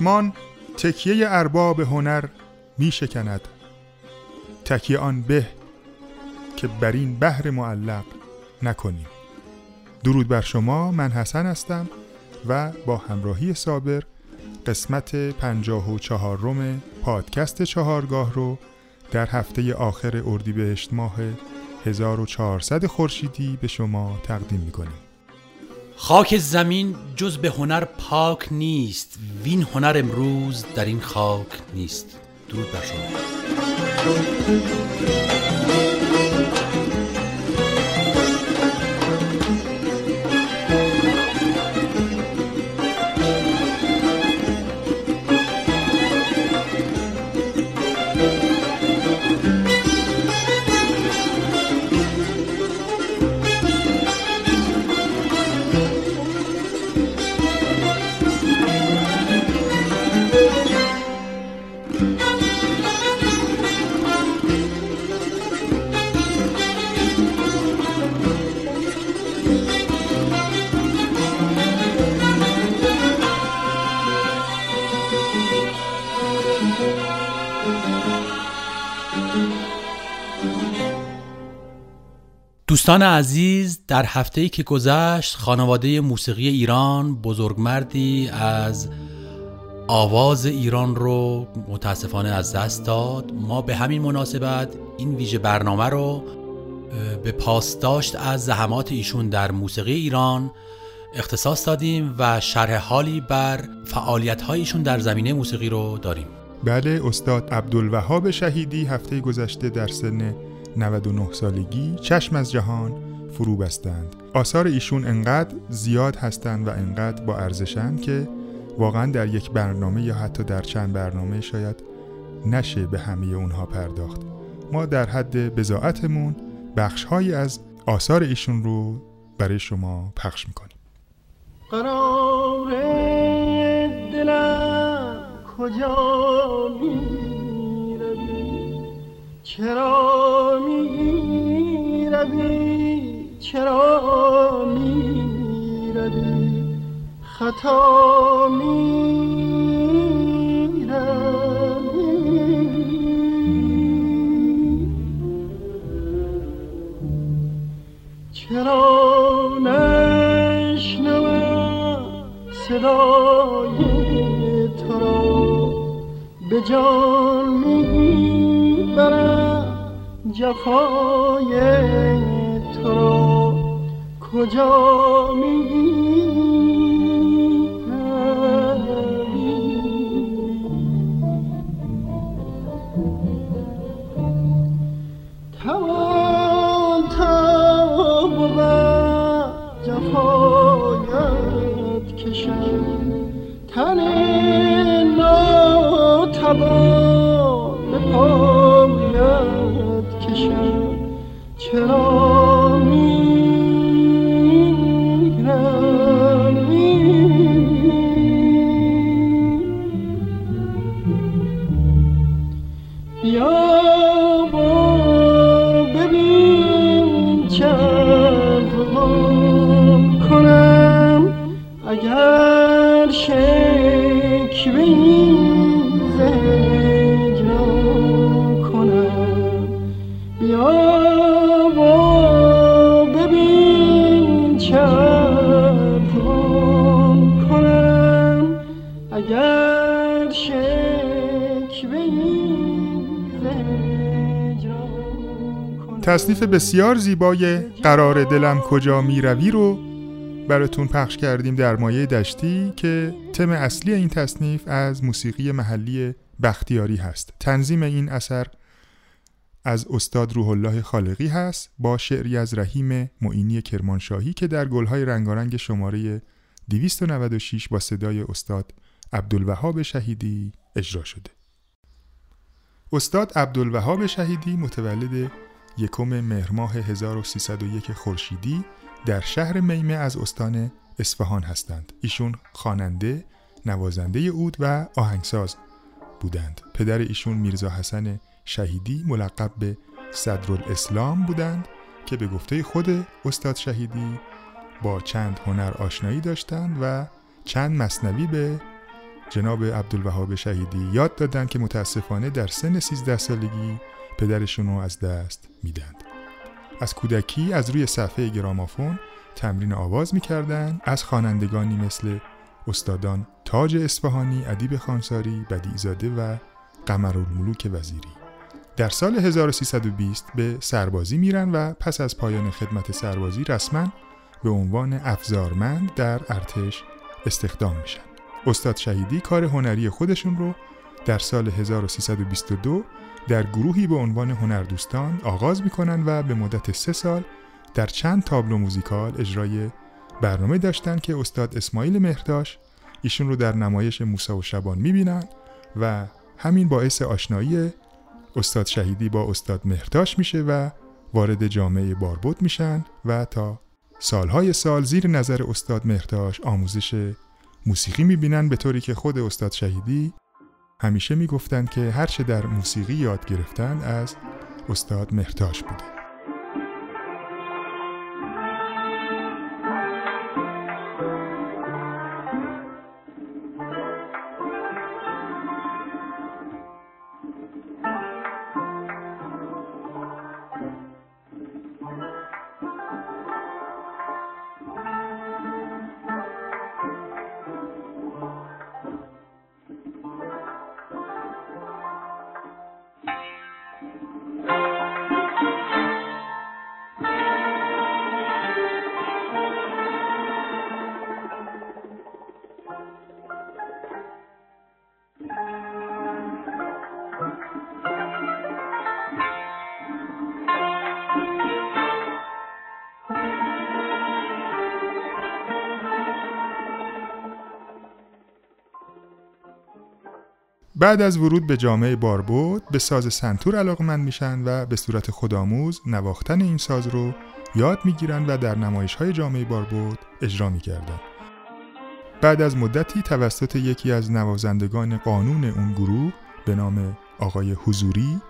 آسمان تکیه ارباب هنر می شکند تکیه آن به که بر این بحر معلق نکنیم. درود بر شما من حسن هستم و با همراهی صابر قسمت پنجاه و چهارم پادکست چهارگاه رو در هفته آخر اردیبهشت ماه 1400 خورشیدی به شما تقدیم می‌کنیم. خاک زمین جز به هنر پاک نیست. وین هنر امروز در این خاک نیست. درود بر شما. دوستان عزیز در هفته‌ای که گذشت خانواده موسیقی ایران بزرگمردی از آواز ایران رو متاسفانه از دست داد. ما به همین مناسبت این ویژه برنامه رو به پاسداشت از زحمات ایشون در موسیقی ایران اختصاص دادیم و شرح حالی بر فعالیت ایشون در زمینه موسیقی رو داریم. بله استاد عبدالوهاب شهیدی هفته گذشته در سن 99 سالگی چشم از جهان فرو بستند. آثار ایشون انقدر زیاد هستند و انقدر با ارزشند که واقعا در یک برنامه یا حتی در چند برنامه شاید نشه به همه اونها پرداخت. ما در حد بزاعتمون بخشهایی از آثار ایشون رو برای شما پخش می‌کنیم. قرار دلم کجا چرا می روی چرا می روی خطا می چرا نشنوم صدای تو را؟ به جان می‌برم جفای تو کجا می تصنیف بسیار زیبای قرار دلم کجا می‌روی رو براتون پخش کردیم در مایه دشتی که تم اصلی این تصنیف از موسیقی محلی بختیاری هست. تنظیم این اثر از استاد روح الله خالقی هست با شعری از رحیم معینی کرمانشاهی که در گلهای رنگارنگ شماره 296 با صدای استاد عبدالوهاب شهیدی اجرا شده. استاد عبدالوهاب شهیدی متولد یکم مهر 1301 خورشیدی در شهر میمه از استان اصفهان هستند. ایشون خواننده، نوازنده اود و آهنگساز بودند. پدر ایشون میرزا حسن شهیدی ملقب به صدرالاسلام بودند که به گفته خود استاد شهیدی با چند هنر آشنایی داشتند و چند مصنوی به جناب عبدالوهاب شهیدی یاد دادن که متاسفانه در سن 13 سالگی پدرشون رو از دست میدند. از کودکی از روی صفحه گرامافون تمرین آواز می‌کردن از خوانندگانی مثل استادان تاج اصفهانی، ادیب خانساری، بدیعزاده و قمرالملوک وزیری. در سال 1320 به سربازی میرن و پس از پایان خدمت سربازی رسما به عنوان افزارمند در ارتش استخدام میشن. استاد شهیدی کار هنری خودشون رو در سال 1322 در گروهی به عنوان هنردوستان آغاز می‌کنن و به مدت سه سال در چند تابلو موزیکال اجرای برنامه داشتن که استاد اسماعیل مهرداش ایشون رو در نمایش موسا و شبان می‌بینن و همین باعث آشنایی استاد شهیدی با استاد مهرداش میشه و وارد جامعه باربود میشن و تا سالهای سال زیر نظر استاد مهرداش آموزش موسیقی می‌بینن به طوری که خود استاد شهیدی همیشه می‌گفتند که هرچه در موسیقی یاد گرفتن از استاد مهرداش بوده. بعد از ورود به جامعه باربود به ساز سنتور علاقمند میشن و به صورت خودآموز نواختن این ساز رو یاد می‌گیرن و در نمایش های جامعه باربود اجرا می‌کردن. بعد از مدتی توسط یکی از نوازندگان قانون اون گروه به نام آقای حضوری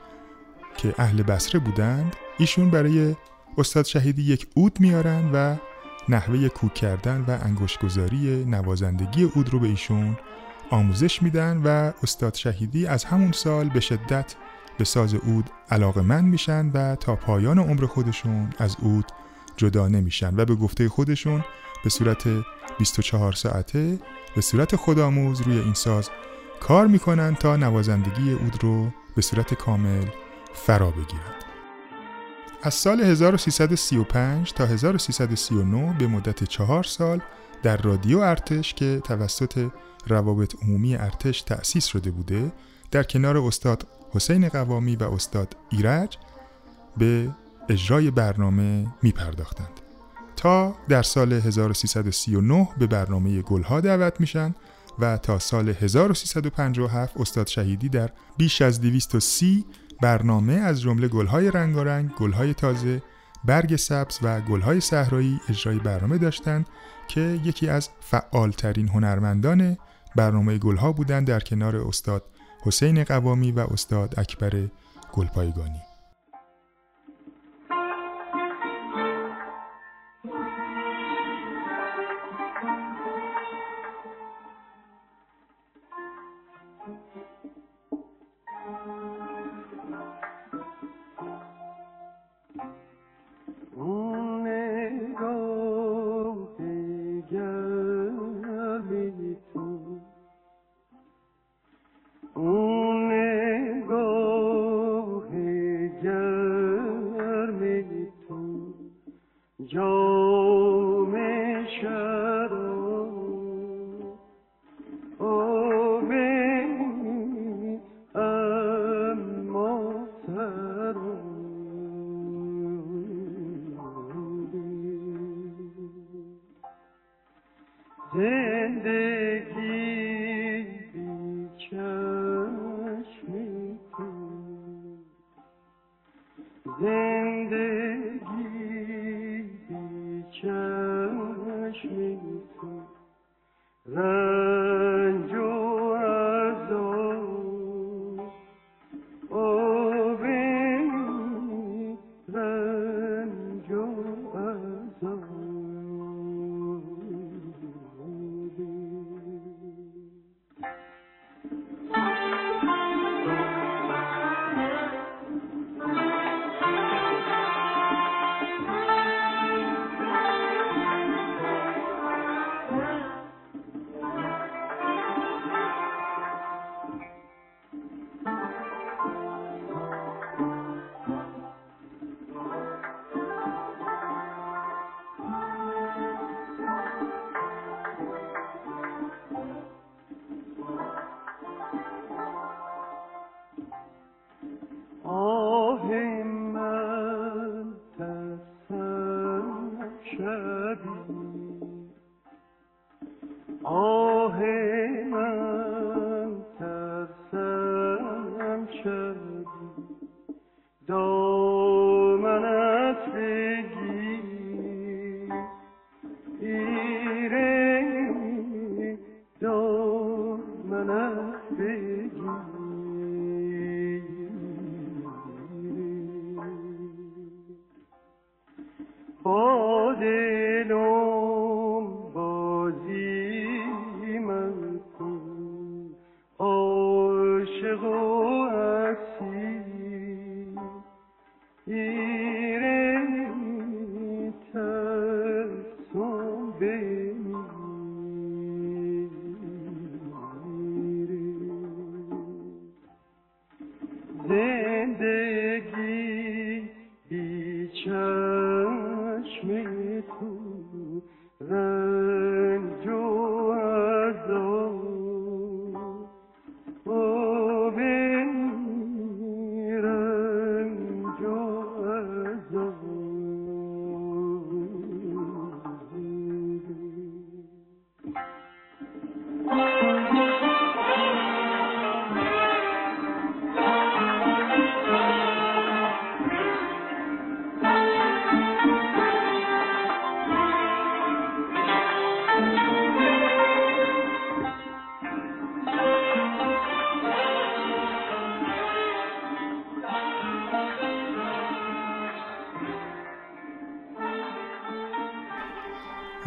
که اهل بسره بودند ایشون برای استاد شهیدی یک اود میارن و نحوه کوک کردن و انگشتگذاری نوازندگی اود رو به ایشون آموزش میدن و استاد شهیدی از همون سال به شدت به ساز اود علاقه من میشن و تا پایان عمر خودشون از اود جدا نمیشن و به گفته خودشون به صورت 24 ساعته به صورت خودآموز روی این ساز کار می‌کنن تا نوازندگی اود رو به صورت کامل فرا بگیرند. از سال 1335 تا 1339 به مدت چهار سال در رادیو ارتش که توسط روابط عمومی ارتش تأسیس شده بوده در کنار استاد حسین قوامی و استاد ایرج به اجرای برنامه می پرداختند. تا در سال 1339 به برنامه گلها دعوت میشن و تا سال 1357 استاد شهیدی در بیش از 230 برنامه از جمله گلهای رنگارنگ، گلهای تازه، برگ سبز و گلهای صحرایی اجرای برنامه داشتند که یکی از فعالترین هنرمندان برنامه گلها بودند در کنار استاد حسین قوامی و استاد اکبر گلپایگانی.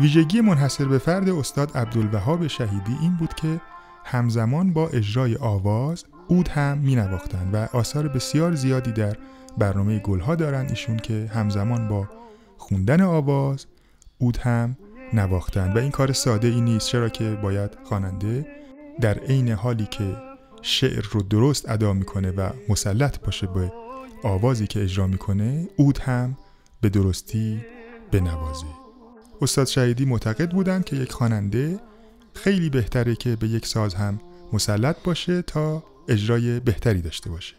ویژگی منحصر به فرد استاد عبدالوهاب شهیدی این بود که همزمان با اجرای آواز اود هم می و آثار بسیار زیادی در برنامه گلها دارند. ایشون که همزمان با خوندن آواز اود هم نواختند و این کار ساده ای نیست چرا که باید خواننده در عین حالی که شعر رو درست ادا می‌کنه و مسلط باشه به آوازی که اجرا می‌کنه اود هم به درستی بنوازه. استاد شهیدی معتقد بودند که یک خواننده خیلی بهتره که به یک ساز هم مسلط باشه تا اجرای بهتری داشته باشه.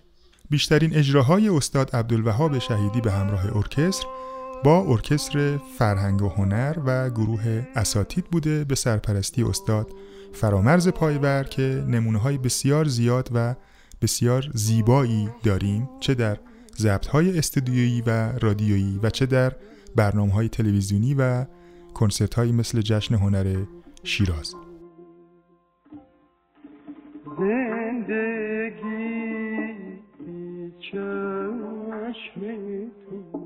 بیشترین اجراهای استاد عبدالوهاب شهیدی به همراه ارکستر با ارکستر فرهنگ و هنر و گروه اساتید بوده به سرپرستی استاد فرامرز پایور که نمونه های بسیار زیاد و بسیار زیبایی داریم چه در ضبط های استودیویی و رادیویی و چه در برنامه های تلویزیونی و کنسرت هایی مثل جشن هنر شیراز. زندگی چشم تو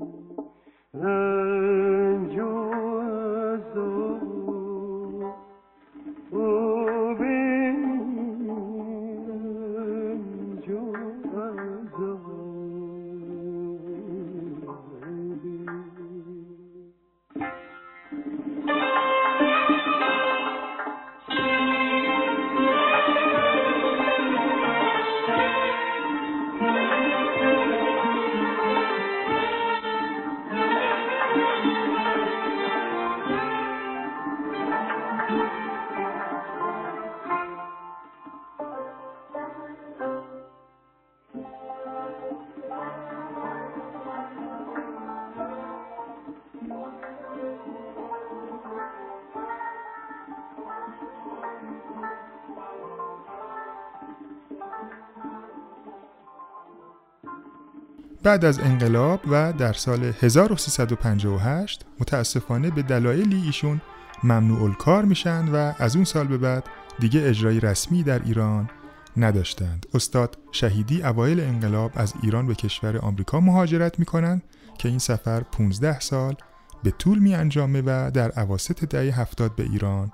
بعد از انقلاب و در سال 1358 متاسفانه به دلایلی ایشون ممنوع الکار میشن و از اون سال به بعد دیگه اجرای رسمی در ایران نداشتند. استاد شهیدی اوایل انقلاب از ایران به کشور آمریکا مهاجرت می‌کنند که این سفر 15 سال به طول می انجامه و در عواست دهه 70 به ایران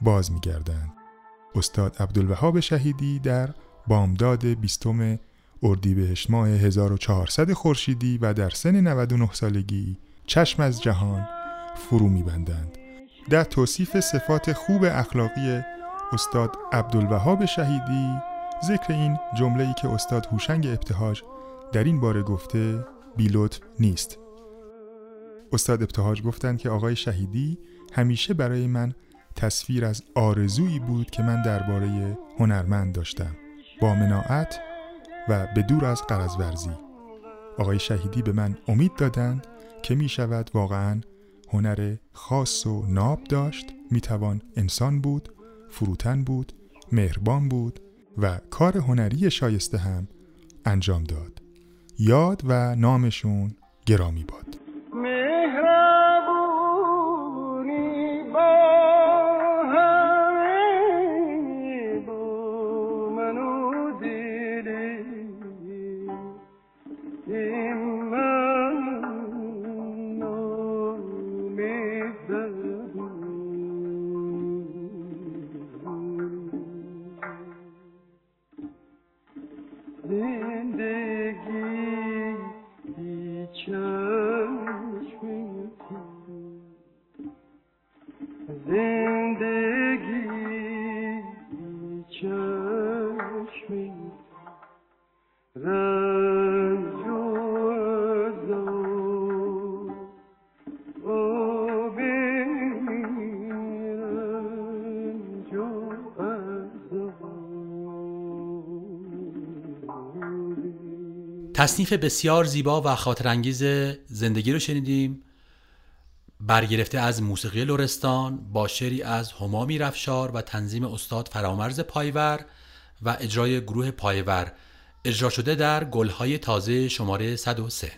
باز میگردند. استاد عبدالوهاب شهیدی در بامداد بیستم اردیبهشت ماه 1400 خورشیدی و در سن 99 سالگی چشم از جهان فرو میبندند. در توصیف صفات خوب اخلاقی استاد عبدالوهاب شهیدی ذکر این جمله ای که استاد هوشنگ ابتهاج در این باره گفته بیلطف نیست. استاد ابتهاج گفتند که آقای شهیدی همیشه برای من تصویر از آرزویی بود که من درباره هنرمند داشتم با مناعت و به دور از قرض ورزی آقای شهیدی به من امید دادند که می شود واقعا هنر خاص و ناب داشت می توان انسان بود فروتن بود مهربان بود و کار هنری شایسته هم انجام داد. یاد و نامشون گرامی باد. تصنیف بسیار زیبا و خاطرانگیز زندگی رو شنیدیم. برگرفته از موسیقی لرستان با شعری از همامی رفشار و تنظیم استاد فرامرز پایور و اجرای گروه پایور. اجرا شده در گلهای تازه شماره 103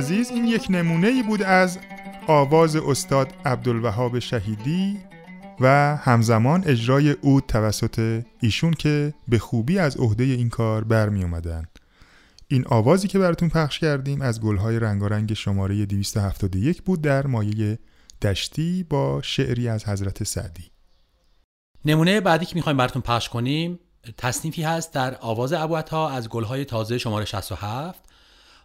عزیز این یک نمونه ای بود از آواز استاد عبدالوهاب شهیدی و همزمان اجرای اود توسط ایشون که به خوبی از عهده این کار برمی اومدن. این آوازی که براتون پخش کردیم از گلهای رنگارنگ شماره 271 بود در مایه دشتی با شعری از حضرت سعدی نمونه بعدی که می‌خوایم براتون پخش کنیم تصنیفی هست در آواز ابوعطا از گلهای تازه شماره 67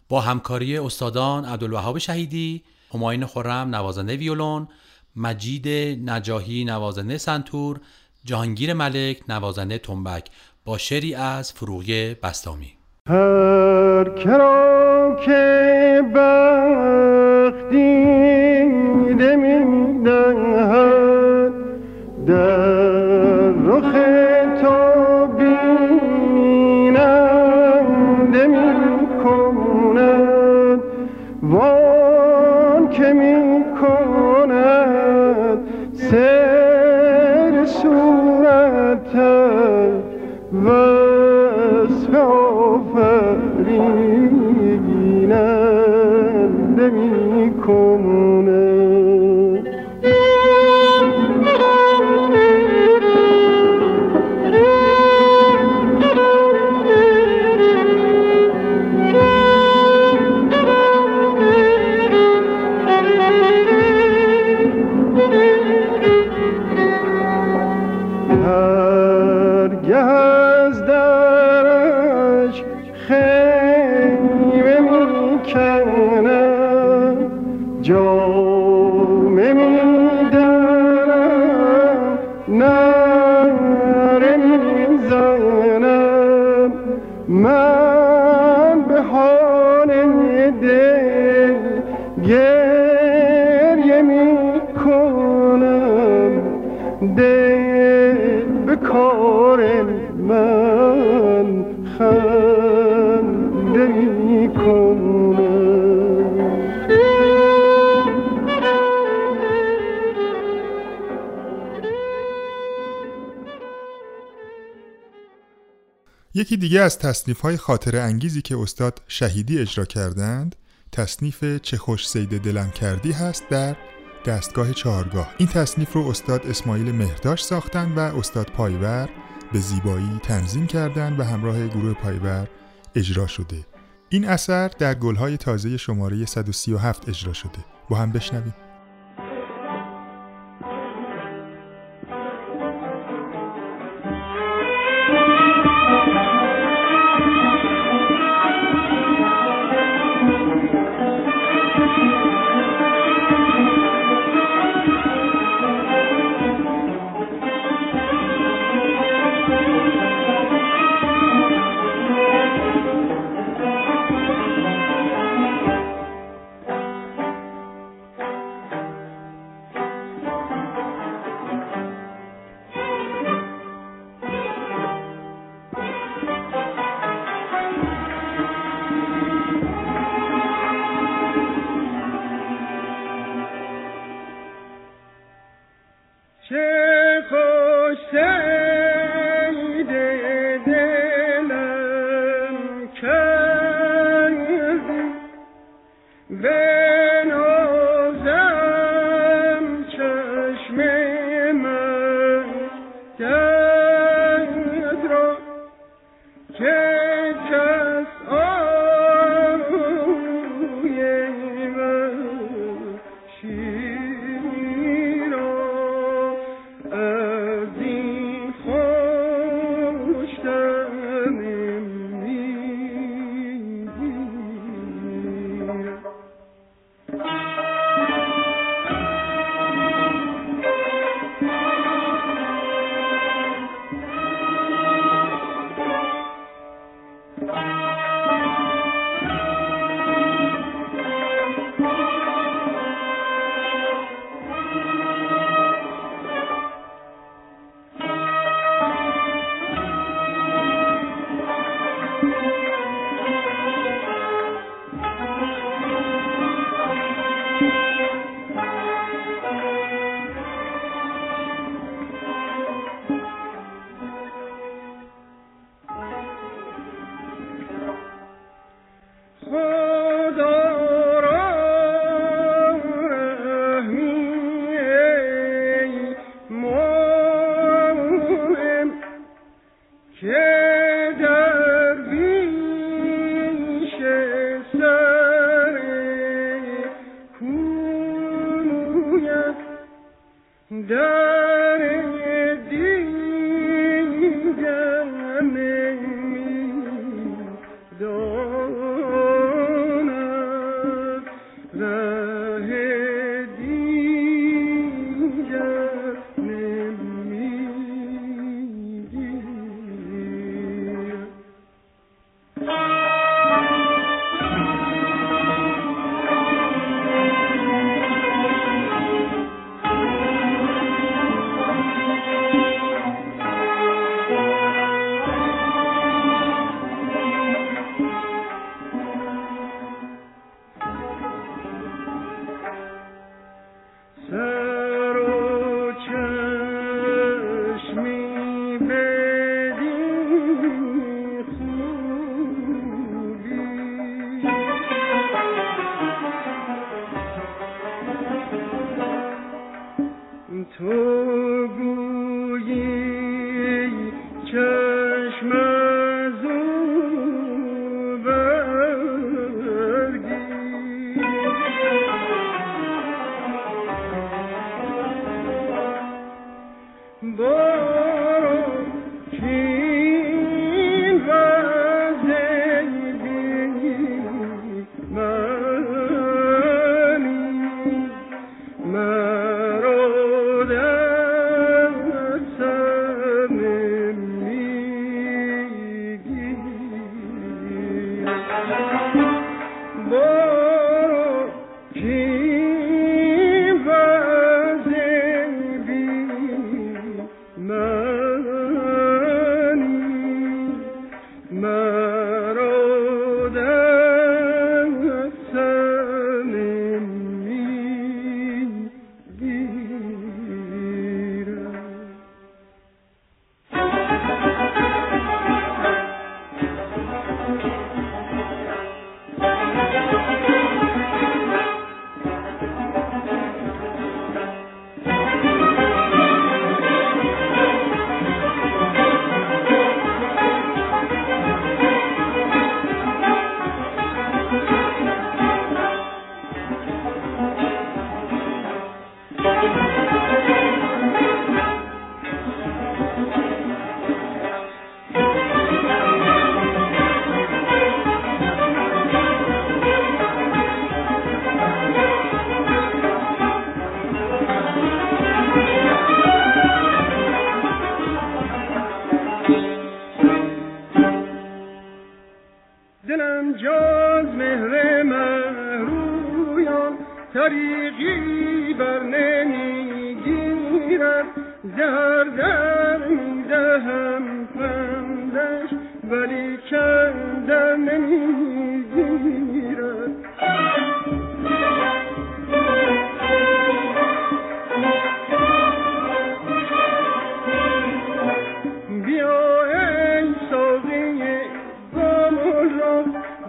با همکاری استادان عبدالوهاب شهیدی، هماین خرم نوازنده ویولون، مجید نجاهی نوازنده سنتور، جهانگیر ملک نوازنده تنبک با شعری از فروغی بستامی. هر کرا که بخت دیگه از تصنیف های خاطر انگیزی که استاد شهیدی اجرا کردند تصنیف چه خوش سید دلم کردی هست در دستگاه چهارگاه. این تصنیف رو استاد اسماعیل مهرداش ساختن و استاد پایور به زیبایی تنظیم کردند و همراه گروه پایور اجرا شده. این اثر در گلهای تازه شماره 137 اجرا شده. با هم بشنویم.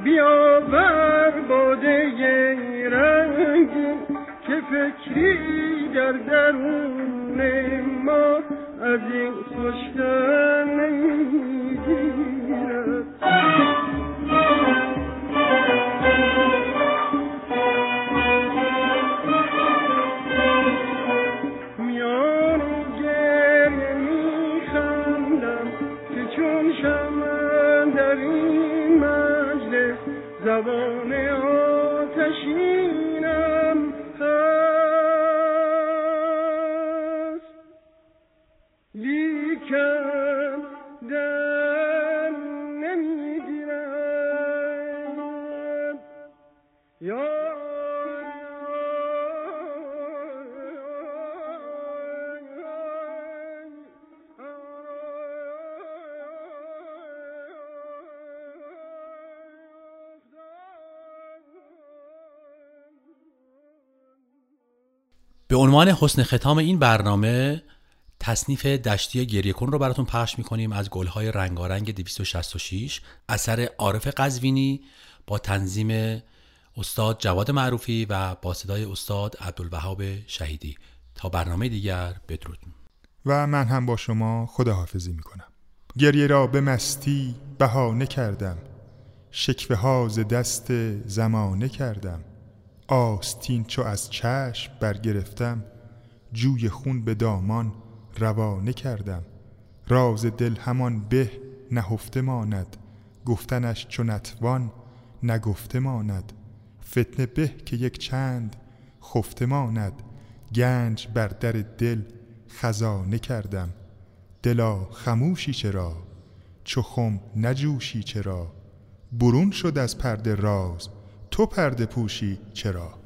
بیا بر باده رنگی که فکری در درون ما از این خوشتر عنوان حسن ختام این برنامه تصنیف دشتی گریه کن رو براتون پخش می‌کنیم از گلهای رنگارنگ 266 اثر عارف قزوینی با تنظیم استاد جواد معروفی و با صدای استاد عبدالوهاب شهیدی. تا برنامه دیگر بدرود. و من هم با شما خداحافظی می‌کنم. گریه را به مستی بهانه کردم. شکوه ها ز دست زمانه کردم. آستین چو از چشم برگرفتم جوی خون به دامان روانه کردم. راز دل همان به نهفته ماند گفتنش چو نتوان نگفته ماند. فتنه به که یک چند خفته ماند گنج بر در دل خزانه کردم. دلا خموشی چرا؟ چو خم نجوشی چرا؟ برون شد از پرده راز تو پرده پوشی. چرا؟